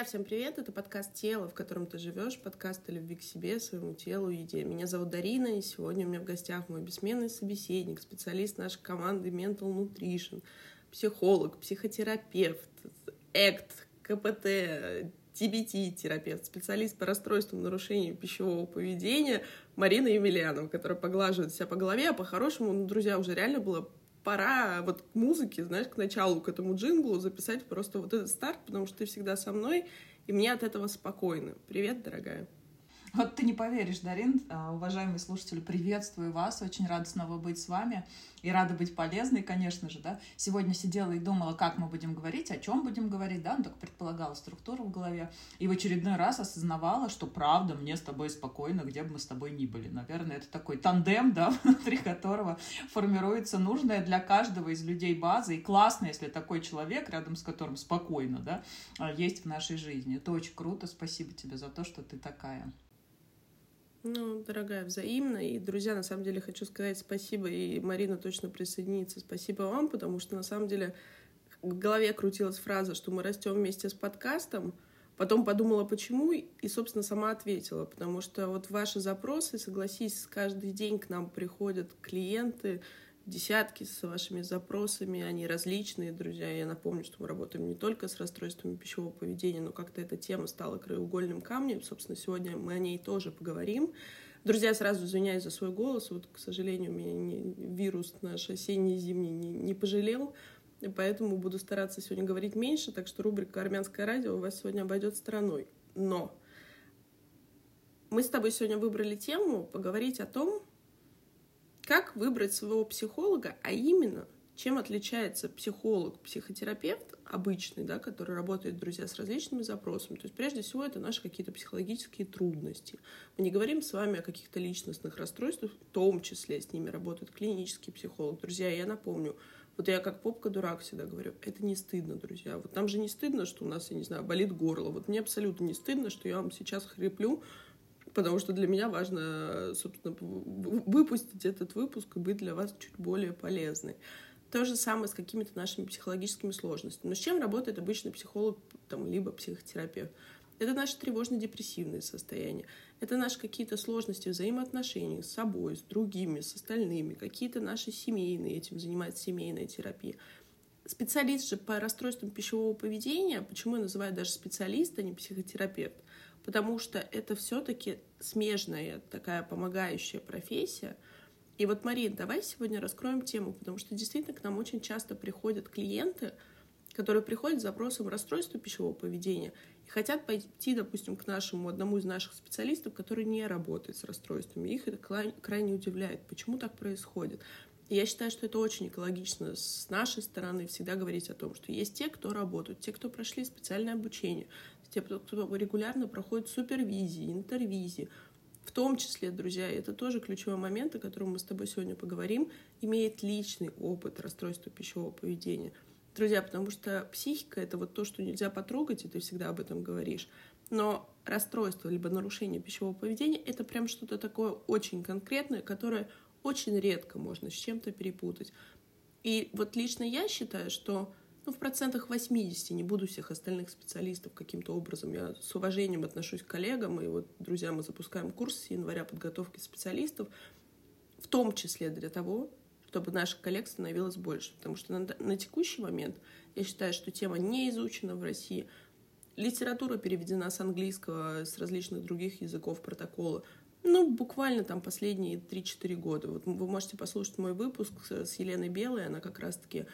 Друзья, всем привет! Это подкаст «Тело», в котором ты живешь, подкаст о любви к себе, своему телу и еде. Меня зовут Дарина, и сегодня у меня в гостях мой бессменный собеседник, специалист нашей команды Mental Nutrition, психолог, психотерапевт, ЭКТ, КПТ, TBT-терапевт, специалист по расстройствам нарушений пищевого поведения Марина Емельянова, которая поглаживает себя по голове, а по-хорошему, ну, друзья, уже реально было пора вот к музыке, знаешь, к началу, к этому джинглу записать просто вот этот старт, потому что ты всегда со мной, и мне от этого спокойно. Привет, дорогая. Вот ты не поверишь, Дарин, а, уважаемые слушатели, приветствую вас, очень рада снова быть с вами и рада быть полезной, конечно же, да. Сегодня сидела и думала, как мы будем говорить, о чем будем говорить, да, ну, только предполагала структуру в голове, и в очередной раз осознавала, что правда, мне с тобой спокойно, где бы мы с тобой ни были. Наверное, это такой тандем, да, внутри которого формируется нужная для каждого из людей база, и классно, если такой человек, рядом с которым спокойно, да, а, есть в нашей жизни. Это очень круто, спасибо тебе за то, что ты такая. Ну, дорогая, взаимно. И, друзья, на самом деле хочу сказать спасибо, и Марина точно присоединится. Спасибо вам, потому что, на самом деле, в голове крутилась фраза, что мы растем вместе с подкастом. Потом подумала, почему, и, собственно, сама ответила. Потому что вот ваши запросы, согласись, каждый день к нам приходят клиенты, десятки с вашими запросами, они различные, друзья. Я напомню, что мы работаем не только с расстройствами пищевого поведения, но как-то эта тема стала краеугольным камнем. Собственно, сегодня мы о ней тоже поговорим. Друзья, сразу извиняюсь за свой голос. Вот, к сожалению, меня не, вирус наш осенний зимний не, не пожалел. И поэтому буду стараться сегодня говорить меньше. Так что рубрика «Армянское радио» у вас сегодня обойдет стороной. Но мы с тобой сегодня выбрали тему поговорить о том, как выбрать своего психолога, а именно, чем отличается психолог, психотерапевт обычный, да, который работает, друзья, с различными запросами. То есть, прежде всего, это наши какие-то психологические трудности. Мы не говорим с вами о каких-то личностных расстройствах, в том числе с ними работает клинический психолог. Друзья, я напомню, вот я как попка-дурак всегда говорю, это не стыдно, друзья. Вот нам же не стыдно, что у нас, я не знаю, болит горло. Вот мне абсолютно не стыдно, что я вам сейчас хриплю, потому что для меня важно, собственно, выпустить этот выпуск и быть для вас чуть более полезной. То же самое с какими-то нашими психологическими сложностями. Но с чем работает обычный психолог, там, либо психотерапевт? Это наши тревожно-депрессивные состояния. Это наши какие-то сложности взаимоотношений с собой, с другими, с остальными. Какие-то наши семейные, этим занимается семейная терапия. Специалист же по расстройствам пищевого поведения, почему я называю даже специалист, а не психотерапевт, потому что это все-таки смежная такая помогающая профессия. И вот, Марин, давай сегодня раскроем тему, потому что действительно к нам очень часто приходят клиенты, которые приходят с запросом расстройства пищевого поведения и хотят пойти, допустим, к нашему одному из наших специалистов, который не работает с расстройствами. Их это крайне удивляет, почему так происходит. И я считаю, что это очень экологично с нашей стороны всегда говорить о том, что есть те, кто работают, те, кто прошли специальное обучение, те, кто регулярно проходит супервизии, интервизии, в том числе, друзья, это тоже ключевой момент, о котором мы с тобой сегодня поговорим, имеет личный опыт расстройства пищевого поведения. Друзья, потому что психика — это вот то, что нельзя потрогать, и ты всегда об этом говоришь. Но расстройство либо нарушение пищевого поведения — это прям что-то такое очень конкретное, которое очень редко можно с чем-то перепутать. И вот лично я считаю, что ну, в процентах 80, не буду всех остальных специалистов каким-то образом. Я с уважением отношусь к коллегам, и вот, друзья, мы запускаем курс с января подготовки специалистов, в том числе для того, чтобы наших коллег становилось больше. Потому что на, на текущий момент я считаю, что тема не изучена в России. Литература переведена с английского, с различных других языков протокола. Ну, буквально там последние 3-4 года. Вот вы можете послушать мой выпуск с Еленой Белой, она как раз-таки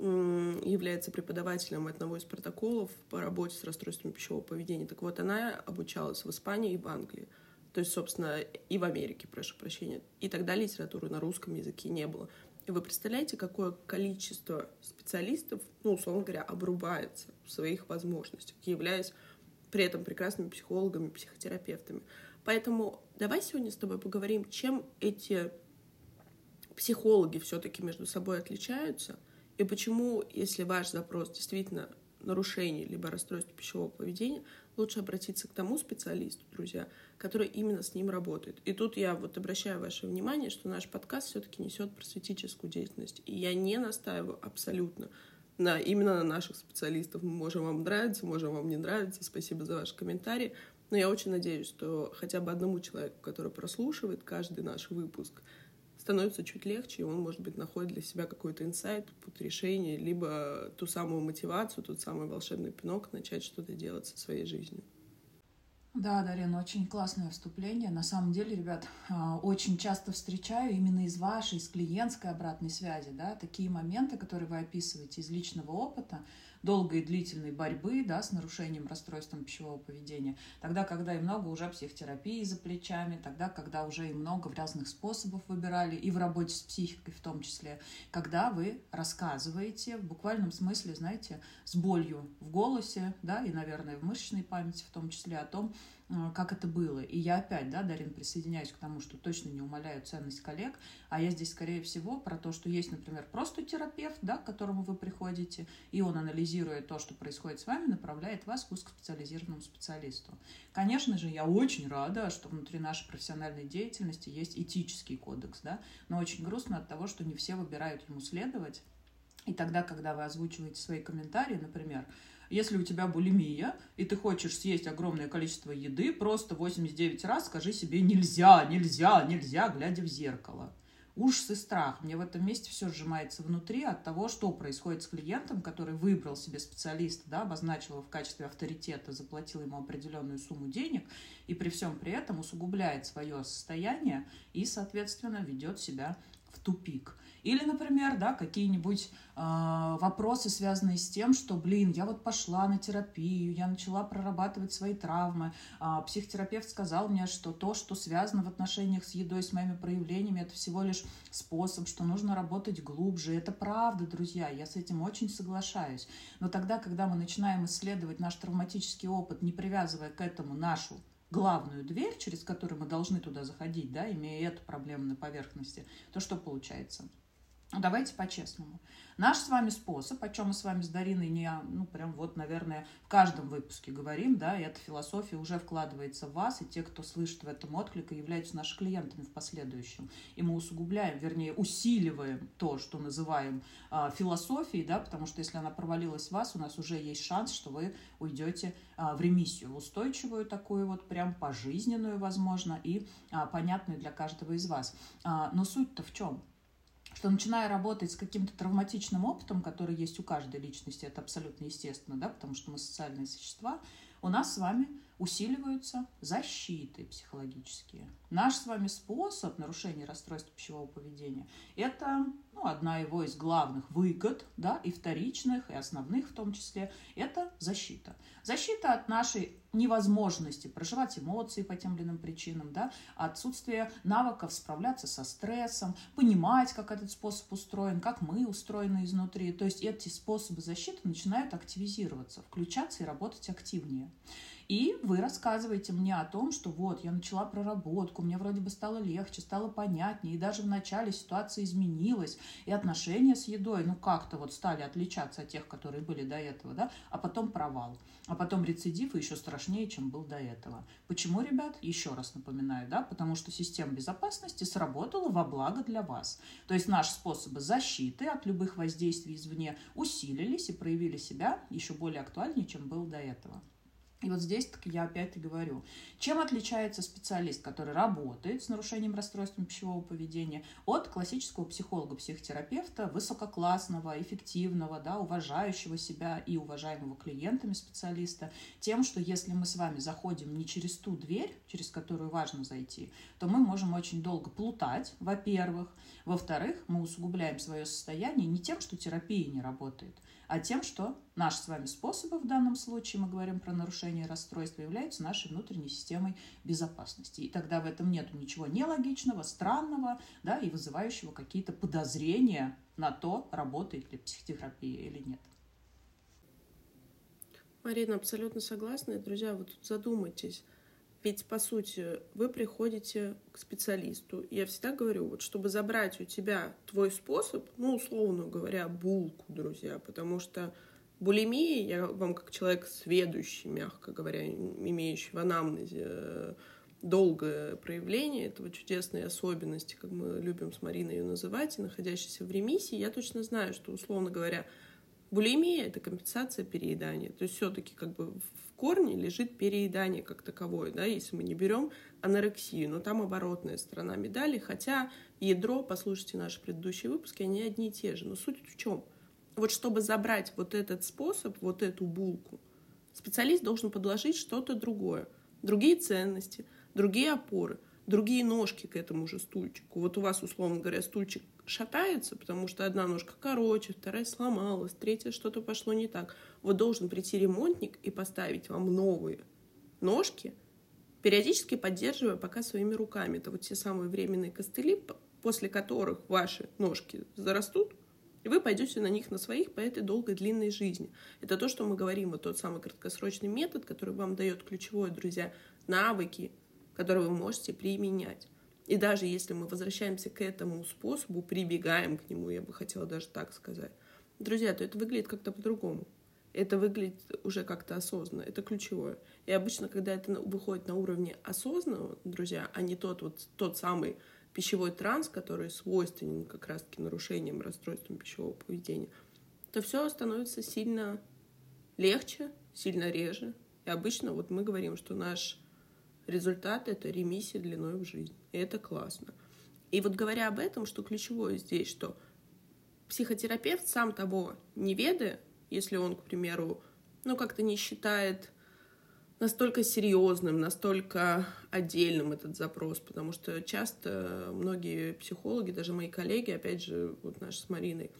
является преподавателем одного из протоколов по работе с расстройствами пищевого поведения. Так вот, она обучалась в Испании и в Англии. То есть, собственно, и в Америке, прошу прощения. И тогда литературы на русском языке не было. И вы представляете, какое количество специалистов, ну, условно говоря, обрубается в своих возможностях, являясь при этом прекрасными психологами, психотерапевтами. Поэтому давай сегодня с тобой поговорим, чем эти психологи все-таки между собой отличаются – и почему, если ваш запрос действительно нарушение либо расстройство пищевого поведения, лучше обратиться к тому специалисту, друзья, который именно с ним работает. И тут я вот обращаю ваше внимание, что наш подкаст все-таки несет просветительскую деятельность. И я не настаиваю абсолютно на, именно на наших специалистов. Мы можем вам нравиться, можем вам не нравиться. Спасибо за ваши комментарии. Но я очень надеюсь, что хотя бы одному человеку, который прослушивает каждый наш выпуск, становится чуть легче, и он, может быть, находит для себя какой-то инсайт, путь решения, либо ту самую мотивацию, тот самый волшебный пинок начать что-то делать со своей жизнью. Да, Дарина, очень классное вступление. На самом деле, ребят, а, очень часто встречаю именно из вашей, из клиентской обратной связи, да, такие моменты, которые вы описываете из личного опыта, долгой и длительной борьбы да, с нарушением расстройством пищевого поведения, тогда, когда и много уже психотерапии за плечами, тогда, когда уже и много разных способов выбирали, и в работе с психикой в том числе, когда вы рассказываете в буквальном смысле, знаете, с болью в голосе, да, и, наверное, в мышечной памяти в том числе о том, как это было. И я опять, да, Дарин, присоединяюсь к тому, что точно не умаляю ценность коллег, а я здесь, скорее всего, про то, что есть, например, просто терапевт, да, к которому вы приходите, и он, анализируя то, что происходит с вами, направляет вас к узкоспециализированному специалисту. Конечно же, я очень рада, что внутри нашей профессиональной деятельности есть этический кодекс, да, но очень грустно от того, что не все выбирают ему следовать, и тогда, когда вы озвучиваете свои комментарии, например, если у тебя булимия, и ты хочешь съесть огромное количество еды, просто 89 раз скажи себе «нельзя, нельзя, нельзя», глядя в зеркало. Ужас и страх. Мне в этом месте все сжимается внутри от того, что происходит с клиентом, который выбрал себе специалиста, да, обозначил его в качестве авторитета, заплатил ему определенную сумму денег, и при всем при этом усугубляет свое состояние и, соответственно, ведет себя в тупик. Или, например, да, какие-нибудь э, вопросы, связанные с тем, что, блин, я вот пошла на терапию, я начала прорабатывать свои травмы. Э, психотерапевт сказал мне, что то, что связано в отношениях с едой, с моими проявлениями, это всего лишь способ, что нужно работать глубже. Это правда, друзья, я с этим очень соглашаюсь. Но тогда, когда мы начинаем исследовать наш травматический опыт, не привязывая к этому нашу главную дверь, через которую мы должны туда заходить, да, имея эту проблему на поверхности, то что получается? Давайте по-честному. Наш с вами способ, о чем мы с вами с Дариной не, ну, прям вот, наверное, в каждом выпуске говорим, да, и эта философия уже вкладывается в вас, и те, кто слышит в этом отклик, являются нашими клиентами в последующем. И мы усугубляем, вернее, усиливаем то, что называем э, философией, да, потому что если она провалилась в вас, у нас уже есть шанс, что вы уйдете э, в ремиссию, в устойчивую такую вот, прям пожизненную, возможно, и э, понятную для каждого из вас. Э, но суть-то в чем? Что начиная работать с каким-то травматичным опытом, который есть у каждой личности, это абсолютно естественно, да, потому что мы социальные существа, у нас с вами усиливаются защиты психологические. Наш с вами способ нарушения расстройства пищевого поведения – это ну, одна его из главных выгод, да, и вторичных, и основных в том числе – это защита. Защита от нашей невозможности проживать эмоции по тем или иным причинам, да, отсутствие навыков справляться со стрессом, понимать, как этот способ устроен, как мы устроены изнутри. То есть эти способы защиты начинают активизироваться, включаться и работать активнее. И вы рассказываете мне о том, что вот, я начала проработку, мне вроде бы стало легче, стало понятнее, и даже в начале ситуация изменилась, и отношения с едой, ну, как-то вот стали отличаться от тех, которые были до этого, да, а потом провал, а потом рецидив, еще страшнее, чем был до этого. Почему, ребят? Еще раз напоминаю, да, потому что система безопасности сработала во благо для вас. То есть наши способы защиты от любых воздействий извне усилились и проявили себя еще более актуальнее, чем был до этого. И вот здесь так я опять и говорю, чем отличается специалист, который работает с нарушением расстройства пищевого поведения, от классического психолога-психотерапевта, высококлассного, эффективного, да, уважающего себя и уважаемого клиентами специалиста, тем, что если мы с вами заходим не через ту дверь, через которую важно зайти, то мы можем очень долго плутать, во-первых. Во-вторых, мы усугубляем свое состояние не тем, что терапия не работает – а тем, что наши с вами способы в данном случае, мы говорим про нарушение расстройства, являются нашей внутренней системой безопасности. И тогда в этом нет ничего нелогичного, странного, да, и вызывающего какие-то подозрения на то, работает ли психотерапия или нет. Марина, абсолютно согласна. И, друзья, вот задумайтесь. Ведь, по сути, вы приходите к специалисту. Я всегда говорю, вот, чтобы забрать у тебя твой способ, ну, условно говоря, булку, друзья, потому что булимия, я вам как человек сведущий, мягко говоря, имеющий в анамнезе э, долгое проявление этого чудесной особенности, как мы любим с Мариной ее называть, и находящейся в ремиссии, я точно знаю, что, условно говоря, Булимия – это компенсация переедания. То есть все-таки как бы в корне лежит переедание как таковое, да, если мы не берем анорексию, но там оборотная сторона медали, хотя ядро, послушайте наши предыдущие выпуски, они одни и те же. Но суть в чем? Вот чтобы забрать вот этот способ, вот эту булку, специалист должен подложить что-то другое. Другие ценности, другие опоры, другие ножки к этому же стульчику. Вот у вас, условно говоря, стульчик шатается, потому что одна ножка короче, вторая сломалась, третья что-то пошло не так. Вот должен прийти ремонтник и поставить вам новые ножки, периодически поддерживая пока своими руками. Это вот те самые временные костыли, после которых ваши ножки зарастут, и вы пойдете на них на своих по этой долгой длинной жизни. Это то, что мы говорим, вот тот самый краткосрочный метод, который вам дает ключевое, друзья, навыки, которые вы можете применять. И даже если мы возвращаемся к этому способу, прибегаем к нему, я бы хотела даже так сказать, друзья, то это выглядит как-то по-другому. Это выглядит уже как-то осознанно. Это ключевое. И обычно, когда это выходит на уровне осознанного, друзья, а не тот вот тот самый пищевой транс, который свойственен как раз-таки нарушениям, расстройствам пищевого поведения, то все становится сильно легче, сильно реже. И обычно вот мы говорим, что наш результат — это ремиссия длиной в жизнь. И это классно. И вот говоря об этом, что ключевое здесь, что психотерапевт сам того не ведая, если он, к примеру, ну как-то не считает настолько серьезным, настолько отдельным этот запрос, потому что часто многие психологи, даже мои коллеги, опять же, вот наши с Мариной,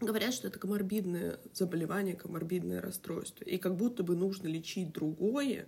говорят, что это коморбидное заболевание, коморбидное расстройство, и как будто бы нужно лечить другое,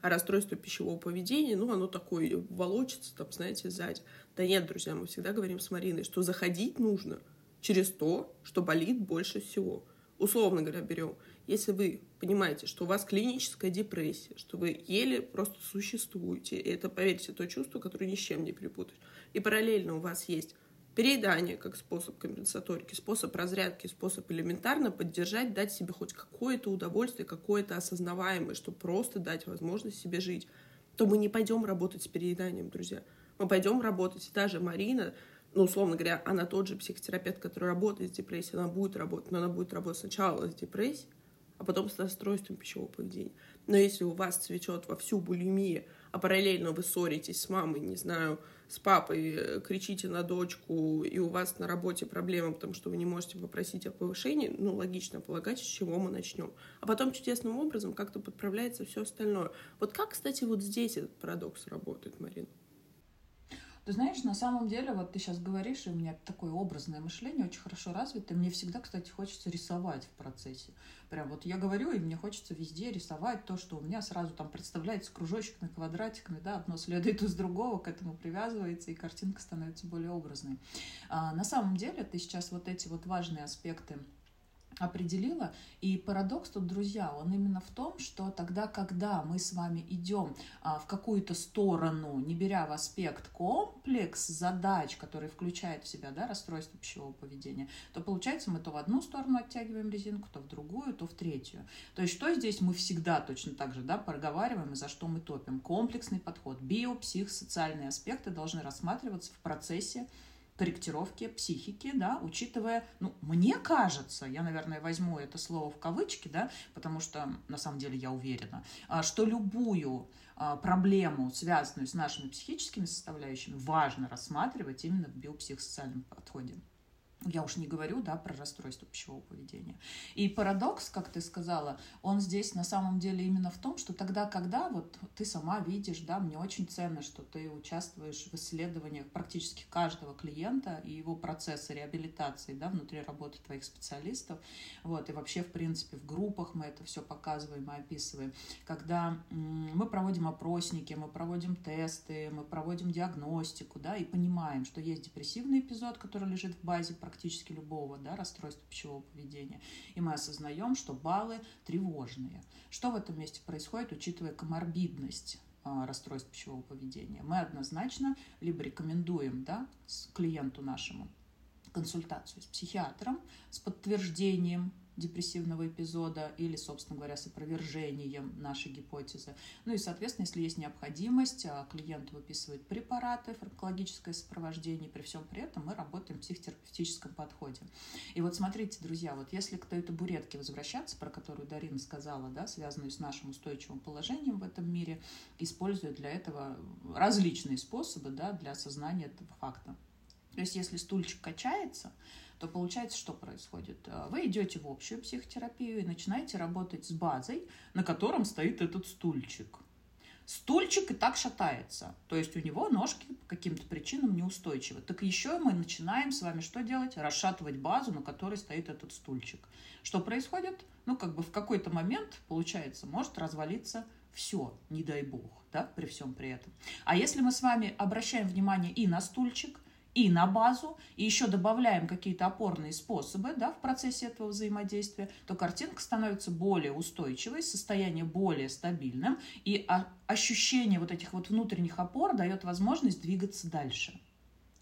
а расстройство пищевого поведения, ну, оно такое волочится, там, знаете, сзади. Да нет, друзья, мы всегда говорим с Мариной, что заходить нужно через то, что болит больше всего. Условно говоря, берем если вы понимаете, что у вас клиническая депрессия, что вы еле просто существуете, и это, поверьте, то чувство, которое ни с чем не перепутать, и параллельно у вас есть переедание как способ компенсаторики, способ разрядки, способ элементарно поддержать, дать себе хоть какое-то удовольствие, какое-то осознаваемое, чтобы просто дать возможность себе жить, то мы не пойдем работать с перееданием, друзья. Мы пойдем работать, и даже Марина, ну, условно говоря, она тот же психотерапевт, который работает с депрессией, она будет работать, но она будет работать сначала с депрессией, а потом с расстройством пищевого поведения. Но если у вас цветет во всю булимия, а параллельно вы ссоритесь с мамой, не знаю, с папой, э, кричите на дочку, и у вас на работе проблемы, потому что вы не можете попросить о повышении, ну, логично полагать, с чего мы начнем. А потом чудесным образом как-то подправляется все остальное. Вот как, кстати, вот здесь этот парадокс работает, Марина? Ты знаешь, на самом деле, вот ты сейчас говоришь, и у меня такое образное мышление очень хорошо развито. Мне всегда, кстати, хочется рисовать в процессе. Прям вот я говорю, и мне хочется везде рисовать то, что у меня сразу там представляется кружочками, квадратиками, да, одно следует из другого, к этому привязывается, и картинка становится более образной. А, на самом деле, ты сейчас вот эти вот важные аспекты определила. И парадокс тут, друзья, он именно в том, что тогда, когда мы с вами идем а, в какую-то сторону, не беря в аспект комплекс задач, который включает в себя да, расстройство пищевого поведения, то получается мы то в одну сторону оттягиваем резинку, то в другую, то в третью. То есть что здесь мы всегда точно так же да, проговариваем и за что мы топим? Комплексный подход. Био, псих, социальные аспекты должны рассматриваться в процессе корректировки психики, да, учитывая, ну, мне кажется, я, наверное, возьму это слово в кавычки, да, потому что, на самом деле, я уверена, а, что любую а, проблему, связанную с нашими психическими составляющими, важно рассматривать именно в биопсихосоциальном подходе. Я уж не говорю, да, про расстройство пищевого поведения. И парадокс, как ты сказала, он здесь на самом деле именно в том, что тогда, когда вот ты сама видишь, да, мне очень ценно, что ты участвуешь в исследованиях практически каждого клиента и его процесса реабилитации, да, внутри работы твоих специалистов, вот, и вообще, в принципе, в группах мы это все показываем и описываем, когда мы проводим опросники, мы проводим тесты, мы проводим диагностику, да, и понимаем, что есть депрессивный эпизод, который лежит в базе практически любого да, расстройства пищевого поведения. И мы осознаем, что баллы тревожные. Что в этом месте происходит, учитывая коморбидность а, расстройств пищевого поведения? Мы однозначно либо рекомендуем да, клиенту нашему консультацию с психиатром с подтверждением депрессивного эпизода или, собственно говоря, с опровержением нашей гипотезы. Ну и, соответственно, если есть необходимость, а, клиент выписывает препараты, фармакологическое сопровождение, при всем при этом мы работаем в психотерапевтическом подходе. И вот смотрите, друзья, вот если к той табуретке возвращаться, про которую Дарина сказала, да, связанную с нашим устойчивым положением в этом мире, используя для этого различные способы да, для осознания этого факта. То есть если стульчик качается, то получается, что происходит? Э, вы идете в общую психотерапию и начинаете работать с базой, на котором стоит этот стульчик. Стульчик и так шатается, то есть у него ножки по каким-то причинам неустойчивы. Так еще мы начинаем с вами что делать? Расшатывать базу, на которой стоит этот стульчик. Что происходит? Ну, как бы в какой-то момент, получается, может развалиться все, не дай бог, да, при всем при этом. А если мы с вами обращаем внимание и на стульчик, и на базу, и еще добавляем какие-то опорные способы да, в процессе этого взаимодействия, то картинка становится более устойчивой, состояние более стабильным, и ощущение вот этих вот внутренних опор дает возможность двигаться дальше.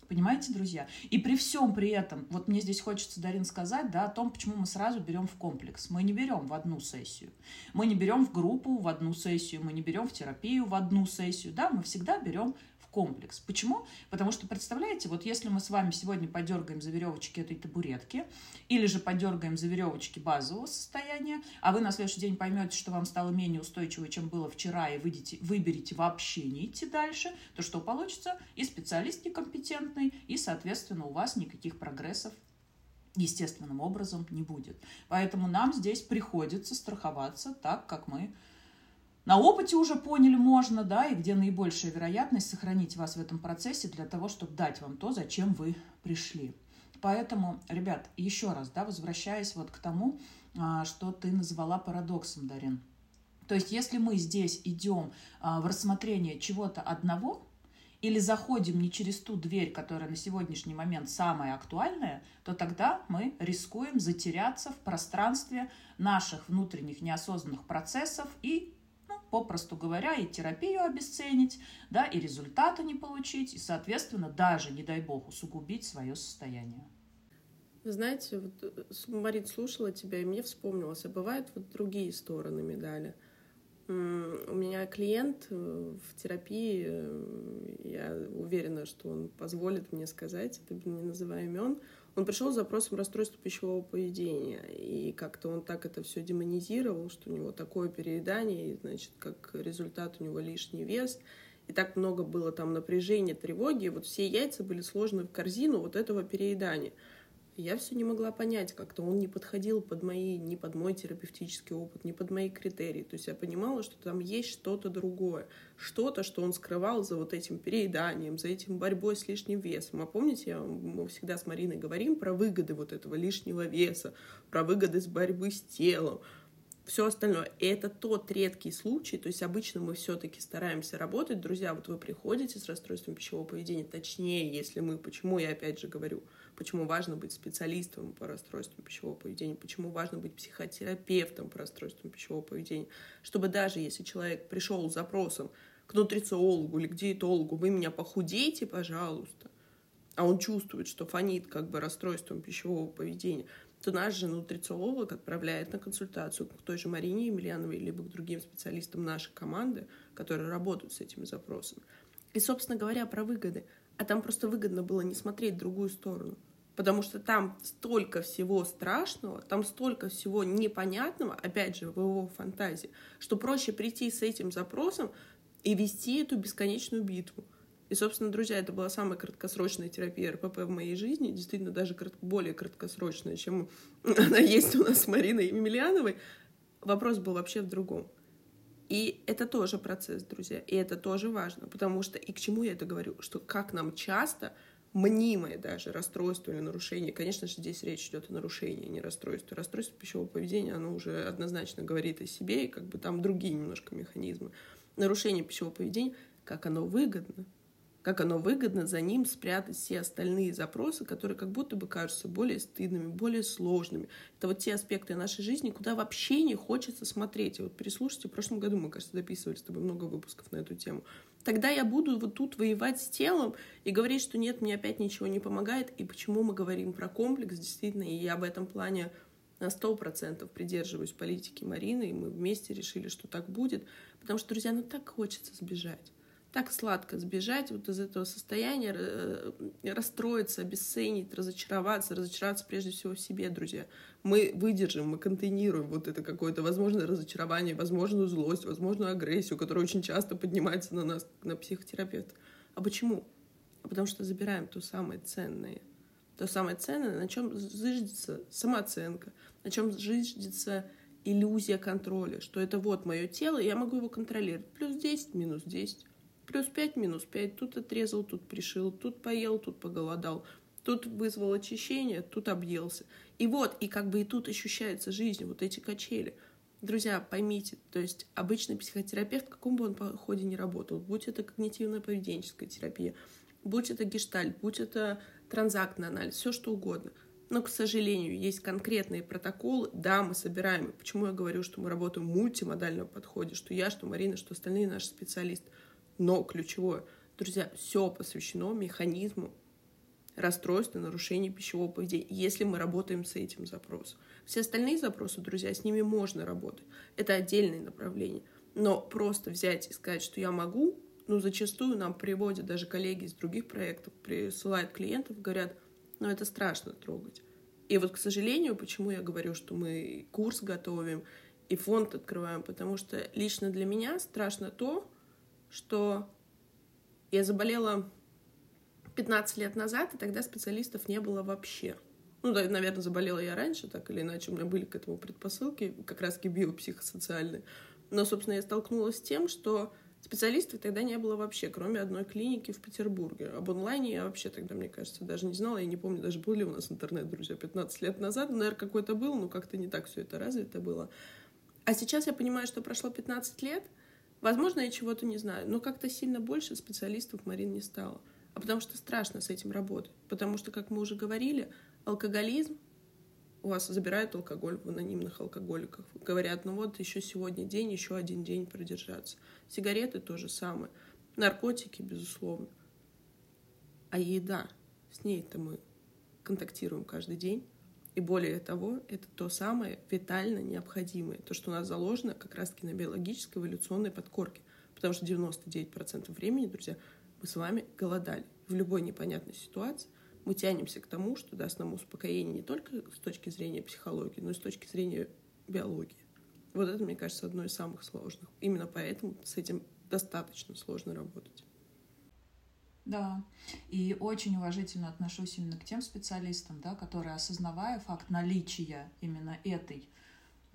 Понимаете, друзья? И при всем при этом, вот мне здесь хочется, Дарин, сказать да, о том, почему мы сразу берем в комплекс. Мы не берем в одну сессию. Мы не берем в группу в одну сессию, мы не берем в терапию в одну сессию. Да, мы всегда берем комплекс. Почему? Потому что, представляете, вот если мы с вами сегодня подергаем за веревочки этой табуретки, или же подергаем за веревочки базового состояния, а вы на следующий день поймете, что вам стало менее устойчиво, чем было вчера, и выйдете, выберете вообще не идти дальше, то что получится? И специалист некомпетентный, и, соответственно, у вас никаких прогрессов естественным образом не будет. Поэтому нам здесь приходится страховаться так, как мы на опыте уже поняли можно, да, и где наибольшая вероятность сохранить вас в этом процессе для того, чтобы дать вам то, зачем вы пришли. Поэтому, ребят, еще раз, да, возвращаясь вот к тому, а, что ты назвала парадоксом, Дарин. То есть, если мы здесь идем а, в рассмотрение чего-то одного, или заходим не через ту дверь, которая на сегодняшний момент самая актуальная, то тогда мы рискуем затеряться в пространстве наших внутренних неосознанных процессов и попросту говоря, и терапию обесценить, да, и результата не получить, и, соответственно, даже, не дай бог, усугубить свое состояние. Вы знаете, вот э, Марит слушала тебя, и мне вспомнилось, а бывают вот другие стороны медали. У меня клиент э, в терапии, э, я уверена, что он позволит мне сказать, это не называя имен, он пришел с запросом расстройства пищевого поведения, и как-то он так это все демонизировал, что у него такое переедание, и, значит, как результат у него лишний вес, и так много было там напряжения, тревоги, вот все яйца были сложены в корзину вот этого переедания — я все не могла понять, как-то он не подходил под мои, не под мой терапевтический опыт, не под мои критерии. То есть я понимала, что там есть что-то другое, что-то, что он скрывал за вот этим перееданием, за этим борьбой с лишним весом. А помните, я, мы всегда с Мариной говорим про выгоды вот этого лишнего веса, про выгоды с борьбы с телом, все остальное. И это тот редкий случай, то есть обычно мы все-таки стараемся работать. Друзья, вот вы приходите с расстройством пищевого поведения, точнее, если мы, почему я опять же говорю, почему важно быть специалистом по расстройствам пищевого поведения, почему важно быть психотерапевтом по расстройствам пищевого поведения, чтобы даже если человек пришел с запросом к нутрициологу или к диетологу, вы меня похудейте, пожалуйста, а он чувствует, что фонит как бы расстройством пищевого поведения, то наш же нутрициолог отправляет на консультацию к той же Марине Емельяновой, либо к другим специалистам нашей команды, которые работают с этими запросами. И, собственно говоря, про выгоды. А там просто выгодно было не смотреть другую сторону. Потому что там столько всего страшного, там столько всего непонятного, опять же, в его фантазии, что проще прийти с этим запросом и вести эту бесконечную битву. И, собственно, друзья, это была самая краткосрочная терапия РПП в моей жизни, действительно даже более краткосрочная, чем она есть у нас с Мариной Емельяновой. Вопрос был вообще в другом. И это тоже процесс, друзья, и это тоже важно, потому что, и к чему я это говорю, что как нам часто мнимое даже расстройство или нарушение, конечно же, здесь речь идет о нарушении, а не расстройстве. Расстройство пищевого поведения, оно уже однозначно говорит о себе, и как бы там другие немножко механизмы. Нарушение пищевого поведения, как оно выгодно, как оно выгодно за ним спрятать все остальные запросы, которые как будто бы кажутся более стыдными, более сложными. Это вот те аспекты нашей жизни, куда вообще не хочется смотреть. И вот переслушайте, в прошлом году мы, кажется, записывали с тобой много выпусков на эту тему. Тогда я буду вот тут воевать с телом и говорить, что нет, мне опять ничего не помогает. И почему мы говорим про комплекс, действительно, и я в этом плане на сто процентов придерживаюсь политики Марины, и мы вместе решили, что так будет, потому что, друзья, ну так хочется сбежать. Так сладко сбежать вот из этого состояния, э, расстроиться, обесценить, разочароваться, разочароваться прежде всего в себе, друзья. Мы выдержим, мы контейнируем вот это какое-то возможное разочарование, возможную злость, возможную агрессию, которая очень часто поднимается на нас, на психотерапевта. А почему? А потому что забираем то самое ценное — то самое ценное, на чем зыждется самооценка, на чем зыждется иллюзия контроля, что это вот мое тело, я могу его контролировать. Плюс 10, минус 10, плюс 5, минус 5, тут отрезал, тут пришил, тут поел, тут поголодал, тут вызвал очищение, тут объелся. И вот, и как бы и тут ощущается жизнь, вот эти качели. Друзья, поймите, то есть обычный психотерапевт, в каком бы он походе ни работал, будь это когнитивно-поведенческая терапия, будь это гештальт, будь это транзактный анализ, все что угодно. Но, к сожалению, есть конкретные протоколы. Да, мы собираем. Почему я говорю, что мы работаем в мультимодальном подходе, что я, что Марина, что остальные наши специалисты. Но ключевое, друзья, все посвящено механизму расстройства, нарушений пищевого поведения, если мы работаем с этим запросом. Все остальные запросы, друзья, с ними можно работать. Это отдельное направление. Но просто взять и сказать, что я могу, ну, зачастую нам приводят даже коллеги из других проектов, присылают клиентов, говорят, ну, это страшно трогать. И вот, к сожалению, почему я говорю, что мы курс готовим и фонд открываем, потому что лично для меня страшно то, что я заболела 15 лет назад, и тогда специалистов не было вообще. Ну, да, наверное, заболела я раньше, так или иначе, у меня были к этому предпосылки, как раз-таки биопсихосоциальные. Но, собственно, я столкнулась с тем, что Специалистов тогда не было вообще, кроме одной клиники в Петербурге. Об онлайне я вообще тогда, мне кажется, даже не знала. Я не помню, даже был ли у нас интернет, друзья, 15 лет назад. Наверное, какой-то был, но как-то не так все это развито было. А сейчас я понимаю, что прошло 15 лет. Возможно, я чего-то не знаю, но как-то сильно больше специалистов Марин не стало. А потому что страшно с этим работать. Потому что, как мы уже говорили, алкоголизм у вас забирают алкоголь в анонимных алкоголиках. Говорят, ну вот еще сегодня день, еще один день продержаться. Сигареты то же самое. Наркотики, безусловно. А еда, с ней-то мы контактируем каждый день. И более того, это то самое витально необходимое, то, что у нас заложено как раз-таки на биологической эволюционной подкорке. Потому что 99% времени, друзья, мы с вами голодали. В любой непонятной ситуации мы тянемся к тому, что даст нам успокоение не только с точки зрения психологии, но и с точки зрения биологии. Вот это, мне кажется, одно из самых сложных. Именно поэтому с этим достаточно сложно работать. Да, и очень уважительно отношусь именно к тем специалистам, да, которые, осознавая факт наличия именно этой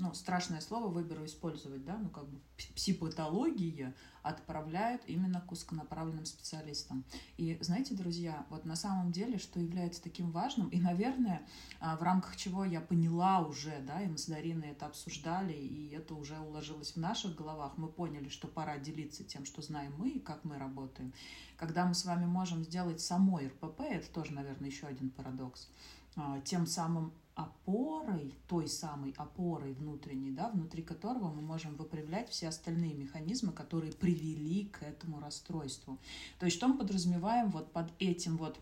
ну, страшное слово выберу использовать, да, ну, как бы психопатология отправляют именно к узконаправленным специалистам. И знаете, друзья, вот на самом деле, что является таким важным, и, наверное, а, в рамках чего я поняла уже, да, и мы с Дариной это обсуждали, и это уже уложилось в наших головах, мы поняли, что пора делиться тем, что знаем мы и как мы работаем. Когда мы с вами можем сделать самой РПП, это тоже, наверное, еще один парадокс, а, тем самым опорой, той самой опорой внутренней, да, внутри которого мы можем выправлять все остальные механизмы, которые привели к этому расстройству. То есть что мы подразумеваем вот под этим вот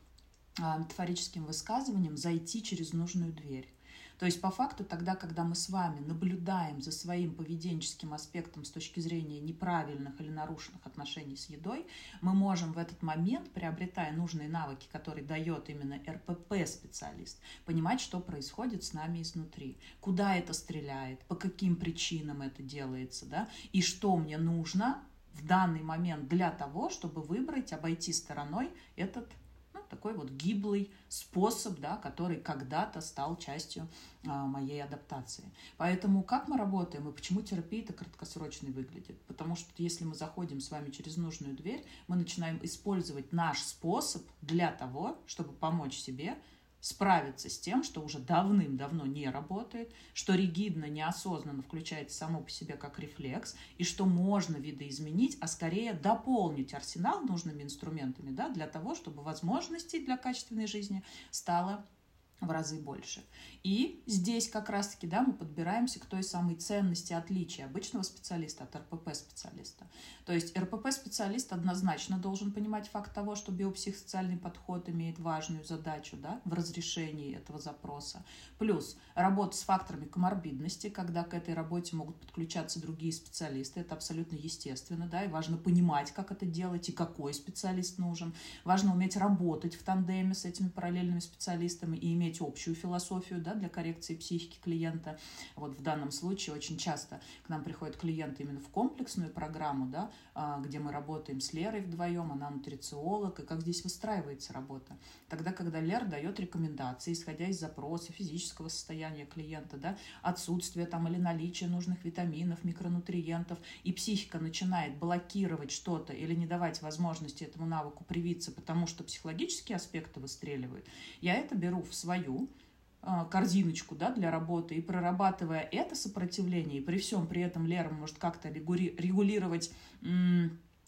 а, метафорическим высказыванием зайти через нужную дверь. То есть по факту тогда, когда мы с вами наблюдаем за своим поведенческим аспектом с точки зрения неправильных или нарушенных отношений с едой, мы можем в этот момент, приобретая нужные навыки, которые дает именно РПП-специалист, понимать, что происходит с нами изнутри, куда это стреляет, по каким причинам это делается, да, и что мне нужно в данный момент для того, чтобы выбрать, обойти стороной этот такой вот гиблый способ, да, который когда-то стал частью а, моей адаптации. Поэтому как мы работаем и почему терапия-то краткосрочной выглядит? Потому что если мы заходим с вами через нужную дверь, мы начинаем использовать наш способ для того, чтобы помочь себе справиться с тем, что уже давным-давно не работает, что ригидно, неосознанно включается само по себе как рефлекс, и что можно видоизменить, а скорее дополнить арсенал нужными инструментами да, для того, чтобы возможностей для качественной жизни стало в разы больше. И здесь как раз-таки да, мы подбираемся к той самой ценности отличия обычного специалиста от РПП-специалиста. То есть РПП-специалист однозначно должен понимать факт того, что биопсихосоциальный подход имеет важную задачу да, в разрешении этого запроса. Плюс работа с факторами коморбидности, когда к этой работе могут подключаться другие специалисты. Это абсолютно естественно, да, и важно понимать, как это делать и какой специалист нужен. Важно уметь работать в тандеме с этими параллельными специалистами и иметь иметь общую философию да, для коррекции психики клиента. Вот в данном случае очень часто к нам приходят клиенты именно в комплексную программу, да, а, где мы работаем с Лерой вдвоем, она нутрициолог, и как здесь выстраивается работа. Тогда, когда Лер дает рекомендации, исходя из запроса физического состояния клиента, да, отсутствие там или наличие нужных витаминов, микронутриентов, и психика начинает блокировать что-то или не давать возможности этому навыку привиться, потому что психологические аспекты выстреливают, я это беру в свою свою а, корзиночку да, для работы и прорабатывая это сопротивление, и при всем при этом Лера может как-то регулировать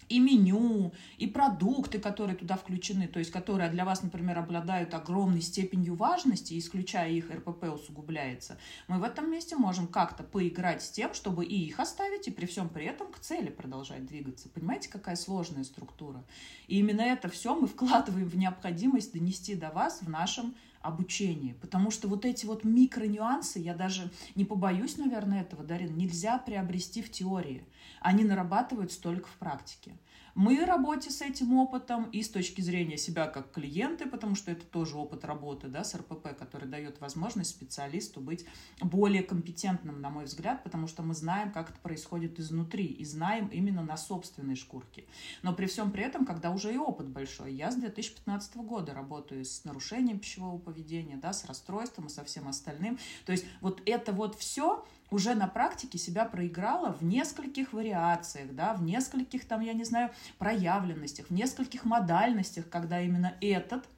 и меню, и продукты, которые туда включены, то есть которые для вас, например, обладают огромной степенью важности, исключая их, РПП усугубляется, мы в этом месте можем как-то поиграть с тем, чтобы и их оставить, и при всем при этом к цели продолжать двигаться. Понимаете, какая сложная структура? И именно это все мы вкладываем в необходимость донести до вас в нашем обучении. Потому что вот эти вот микронюансы, я даже не побоюсь, наверное, этого, Дарин, нельзя приобрести в теории. Они нарабатываются только в практике мы работе с этим опытом и с точки зрения себя как клиенты, потому что это тоже опыт работы да, с РПП, который дает возможность специалисту быть более компетентным, на мой взгляд, потому что мы знаем, как это происходит изнутри и знаем именно на собственной шкурке. Но при всем при этом, когда уже и опыт большой, я с 2015 года работаю с нарушением пищевого поведения, да, с расстройством и со всем остальным. То есть вот это вот все уже на практике себя проиграла в нескольких вариациях, да, в нескольких там, я не знаю, проявленностях, в нескольких модальностях, когда именно этот –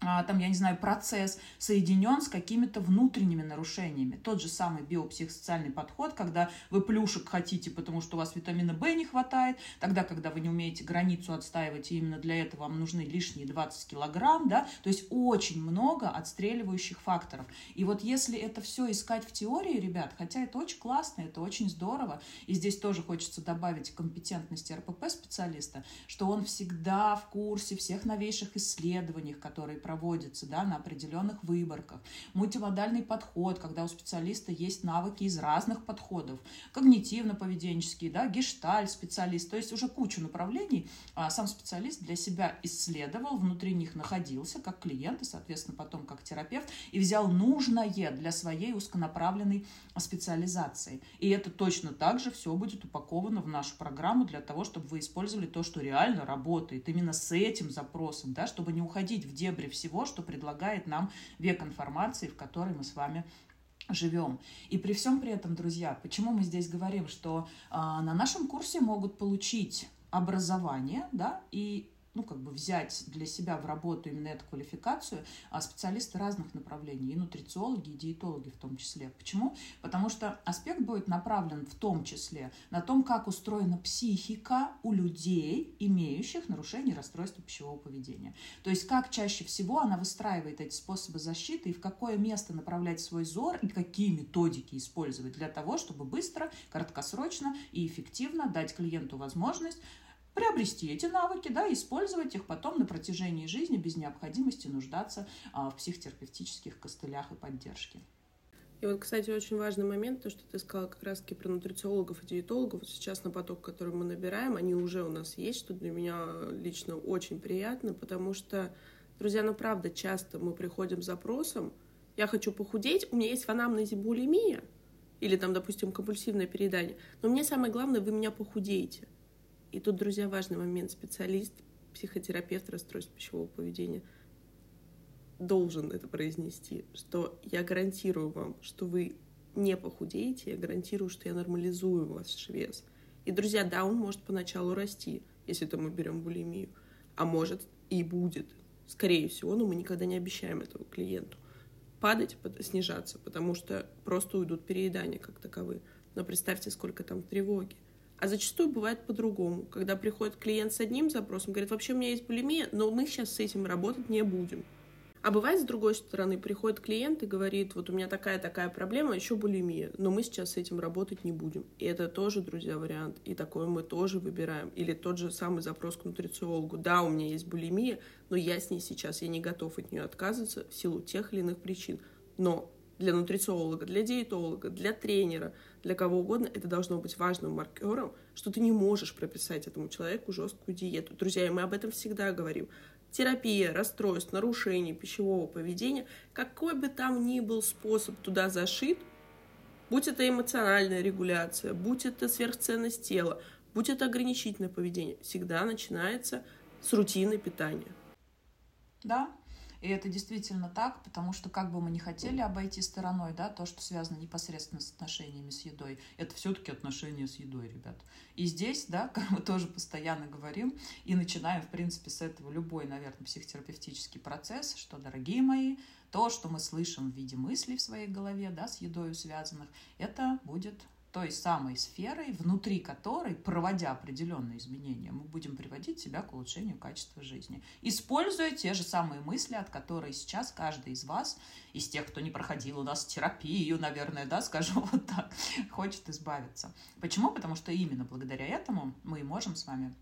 там, я не знаю, процесс соединен с какими-то внутренними нарушениями. Тот же самый биопсихосоциальный подход, когда вы плюшек хотите, потому что у вас витамина В не хватает, тогда, когда вы не умеете границу отстаивать, и именно для этого вам нужны лишние 20 килограмм, да, то есть очень много отстреливающих факторов. И вот если это все искать в теории, ребят, хотя это очень классно, это очень здорово, и здесь тоже хочется добавить компетентности РПП-специалиста, что он всегда в курсе всех новейших исследований, которые проводится да, на определенных выборках. Мультимодальный подход, когда у специалиста есть навыки из разных подходов. Когнитивно-поведенческий, да, гешталь специалист. То есть уже кучу направлений а сам специалист для себя исследовал, внутри них находился как клиент и, соответственно, потом как терапевт и взял нужное для своей узконаправленной специализации. И это точно так же все будет упаковано в нашу программу для того, чтобы вы использовали то, что реально работает именно с этим запросом, да, чтобы не уходить в дебри всего, что предлагает нам век информации, в которой мы с вами живем. И при всем при этом, друзья, почему мы здесь говорим, что э, на нашем курсе могут получить образование, да, и ну, как бы взять для себя в работу именно эту квалификацию а специалисты разных направлений, и нутрициологи, и диетологи в том числе. Почему? Потому что аспект будет направлен в том числе на том, как устроена психика у людей, имеющих нарушение расстройства пищевого поведения. То есть как чаще всего она выстраивает эти способы защиты и в какое место направлять свой зор и какие методики использовать для того, чтобы быстро, краткосрочно и эффективно дать клиенту возможность приобрести эти навыки, да, использовать их потом на протяжении жизни без необходимости нуждаться а, в психотерапевтических костылях и поддержке. И вот, кстати, очень важный момент, то, что ты сказала как раз-таки про нутрициологов и диетологов. Сейчас на поток, который мы набираем, они уже у нас есть, что для меня лично очень приятно, потому что, друзья, ну правда, часто мы приходим с запросом, я хочу похудеть, у меня есть в анамнезе булимия, или там, допустим, компульсивное переедание, но мне самое главное, вы меня похудеете. И тут, друзья, важный момент. Специалист, психотерапевт расстройств пищевого поведения должен это произнести, что я гарантирую вам, что вы не похудеете, я гарантирую, что я нормализую ваш вес. И, друзья, да, он может поначалу расти, если это мы берем булимию, а может и будет, скорее всего, но мы никогда не обещаем этого клиенту. Падать, снижаться, потому что просто уйдут переедания как таковые. Но представьте, сколько там тревоги. А зачастую бывает по-другому, когда приходит клиент с одним запросом, говорит, вообще у меня есть булимия, но мы сейчас с этим работать не будем. А бывает, с другой стороны, приходит клиент и говорит, вот у меня такая-такая проблема, еще булимия, но мы сейчас с этим работать не будем. И это тоже, друзья, вариант. И такое мы тоже выбираем. Или тот же самый запрос к нутрициологу. Да, у меня есть булимия, но я с ней сейчас, я не готов от нее отказываться в силу тех или иных причин. Но для нутрициолога, для диетолога, для тренера, для кого угодно, это должно быть важным маркером, что ты не можешь прописать этому человеку жесткую диету. Друзья, мы об этом всегда говорим терапия расстройств, нарушений пищевого поведения, какой бы там ни был способ туда зашит, будь это эмоциональная регуляция, будь это сверхценность тела, будь это ограничительное поведение, всегда начинается с рутины питания. Да, и это действительно так, потому что как бы мы не хотели обойти стороной, да, то, что связано непосредственно с отношениями с едой, это все-таки отношения с едой, ребят. И здесь, да, как мы тоже постоянно говорим, и начинаем, в принципе, с этого любой, наверное, психотерапевтический процесс, что, дорогие мои, то, что мы слышим в виде мыслей в своей голове, да, с едой связанных, это будет той самой сферой, внутри которой, проводя определенные изменения, мы будем приводить себя к улучшению качества жизни, используя те же самые мысли, от которых сейчас каждый из вас, из тех, кто не проходил у нас терапию, наверное, да, скажу вот так, хочет избавиться. Почему? Потому что именно благодаря этому мы можем с вами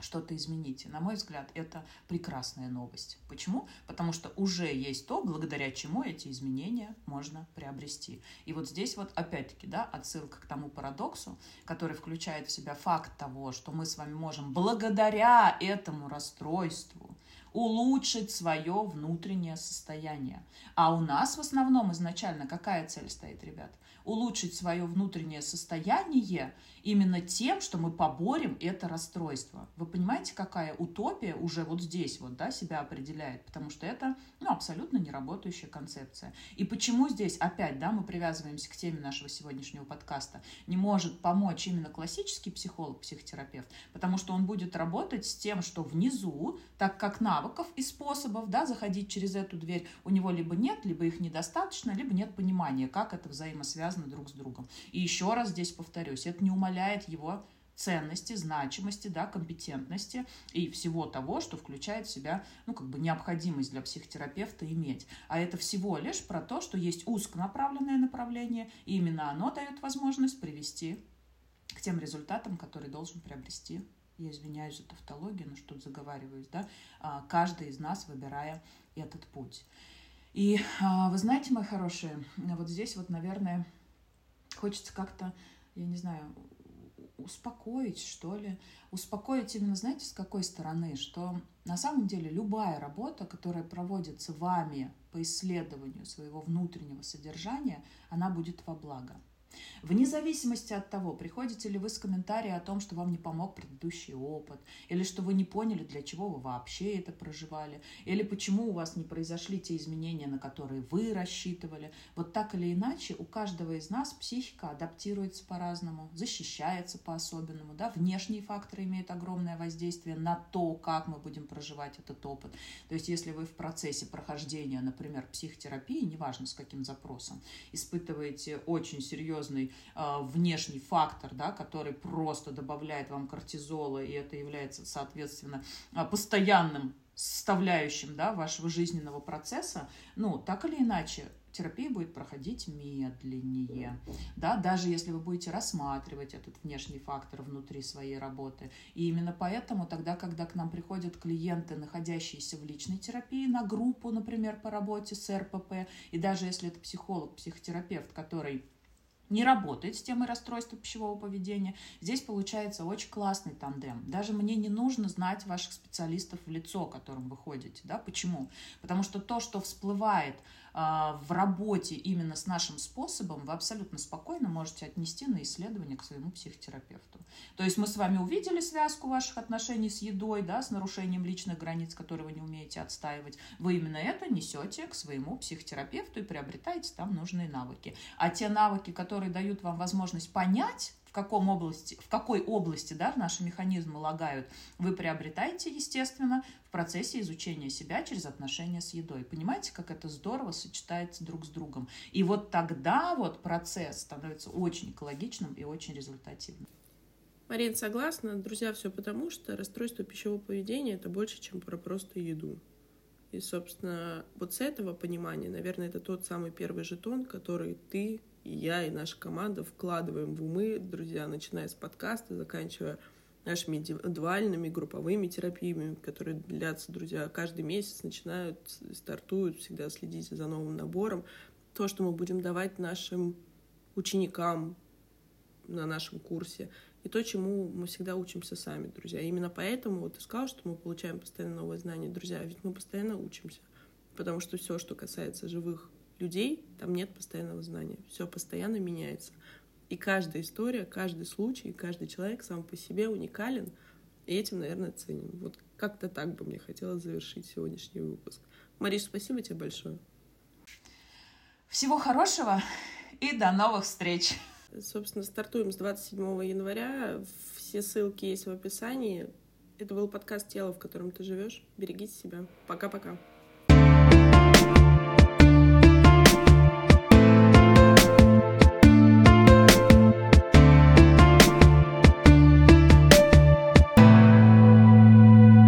что-то изменить. на мой взгляд, это прекрасная новость. Почему? Потому что уже есть то, благодаря чему эти изменения можно приобрести. И вот здесь вот опять-таки, да, отсылка к тому парадоксу, который включает в себя факт того, что мы с вами можем благодаря этому расстройству улучшить свое внутреннее состояние. А у нас в основном изначально какая цель стоит, ребят? Улучшить свое внутреннее состояние именно тем, что мы поборем это расстройство. Вы понимаете, какая утопия уже вот здесь вот, да, себя определяет? Потому что это, ну, абсолютно неработающая концепция. И почему здесь опять, да, мы привязываемся к теме нашего сегодняшнего подкаста, не может помочь именно классический психолог, психотерапевт, потому что он будет работать с тем, что внизу, так как навыков и способов, да, заходить через эту дверь у него либо нет, либо их недостаточно, либо нет понимания, как это взаимосвязано друг с другом. И еще раз здесь повторюсь, это не умаляет его ценности, значимости, да, компетентности и всего того, что включает в себя, ну, как бы необходимость для психотерапевта иметь. А это всего лишь про то, что есть узконаправленное направление, и именно оно дает возможность привести к тем результатам, которые должен приобрести я извиняюсь за тавтологию, но что-то заговариваюсь, да, а, каждый из нас, выбирая этот путь. И а, вы знаете, мои хорошие, вот здесь вот, наверное, хочется как-то, я не знаю, успокоить, что ли. Успокоить именно, знаете, с какой стороны? Что на самом деле любая работа, которая проводится вами по исследованию своего внутреннего содержания, она будет во благо. Вне зависимости от того, приходите ли вы с комментарием о том, что вам не помог предыдущий опыт, или что вы не поняли, для чего вы вообще это проживали, или почему у вас не произошли те изменения, на которые вы рассчитывали. Вот так или иначе, у каждого из нас психика адаптируется по-разному, защищается по-особенному. Да? Внешние факторы имеют огромное воздействие на то, как мы будем проживать этот опыт. То есть, если вы в процессе прохождения, например, психотерапии, неважно с каким запросом, испытываете очень серьезный э, внешний фактор, да, который просто добавляет вам кортизола, и это является, соответственно, а, постоянным составляющим да, вашего жизненного процесса, ну, так или иначе, терапия будет проходить медленнее, да, даже если вы будете рассматривать этот внешний фактор внутри своей работы. И именно поэтому тогда, когда к нам приходят клиенты, находящиеся в личной терапии, на группу, например, по работе с РПП, и даже если это психолог, психотерапевт, который не работает с темой расстройства пищевого поведения. Здесь получается очень классный тандем. Даже мне не нужно знать ваших специалистов в лицо, которым вы ходите. Да? Почему? Потому что то, что всплывает в работе именно с нашим способом, вы абсолютно спокойно можете отнести на исследование к своему психотерапевту. То есть мы с вами увидели связку ваших отношений с едой, да, с нарушением личных границ, которые вы не умеете отстаивать. Вы именно это несете к своему психотерапевту и приобретаете там нужные навыки. А те навыки, которые дают вам возможность понять, каком области, в какой области да, наши механизмы лагают, вы приобретаете, естественно, в процессе изучения себя через отношения с едой. Понимаете, как это здорово сочетается друг с другом. И вот тогда вот процесс становится очень экологичным и очень результативным. Марин, согласна. Друзья, все потому, что расстройство пищевого поведения – это больше, чем про просто еду. И, собственно, вот с этого понимания, наверное, это тот самый первый жетон, который ты и я, и наша команда вкладываем в умы, друзья, начиная с подкаста, заканчивая нашими индивидуальными групповыми терапиями, которые длятся, друзья, каждый месяц начинают, стартуют, всегда следите за новым набором. То, что мы будем давать нашим ученикам на нашем курсе, и то, чему мы всегда учимся сами, друзья. Именно поэтому вот ты сказал, что мы получаем постоянно новые знания, друзья, ведь мы постоянно учимся, потому что все, что касается живых людей, там нет постоянного знания, все постоянно меняется. И каждая история, каждый случай, каждый человек сам по себе уникален, и этим, наверное, ценим. Вот как-то так бы мне хотелось завершить сегодняшний выпуск. Мариш, спасибо тебе большое. Всего хорошего и до новых встреч! Собственно, стартуем с 27 января. Все ссылки есть в описании. Это был подкаст «Тело, в котором ты живешь». Берегите себя. Пока-пока.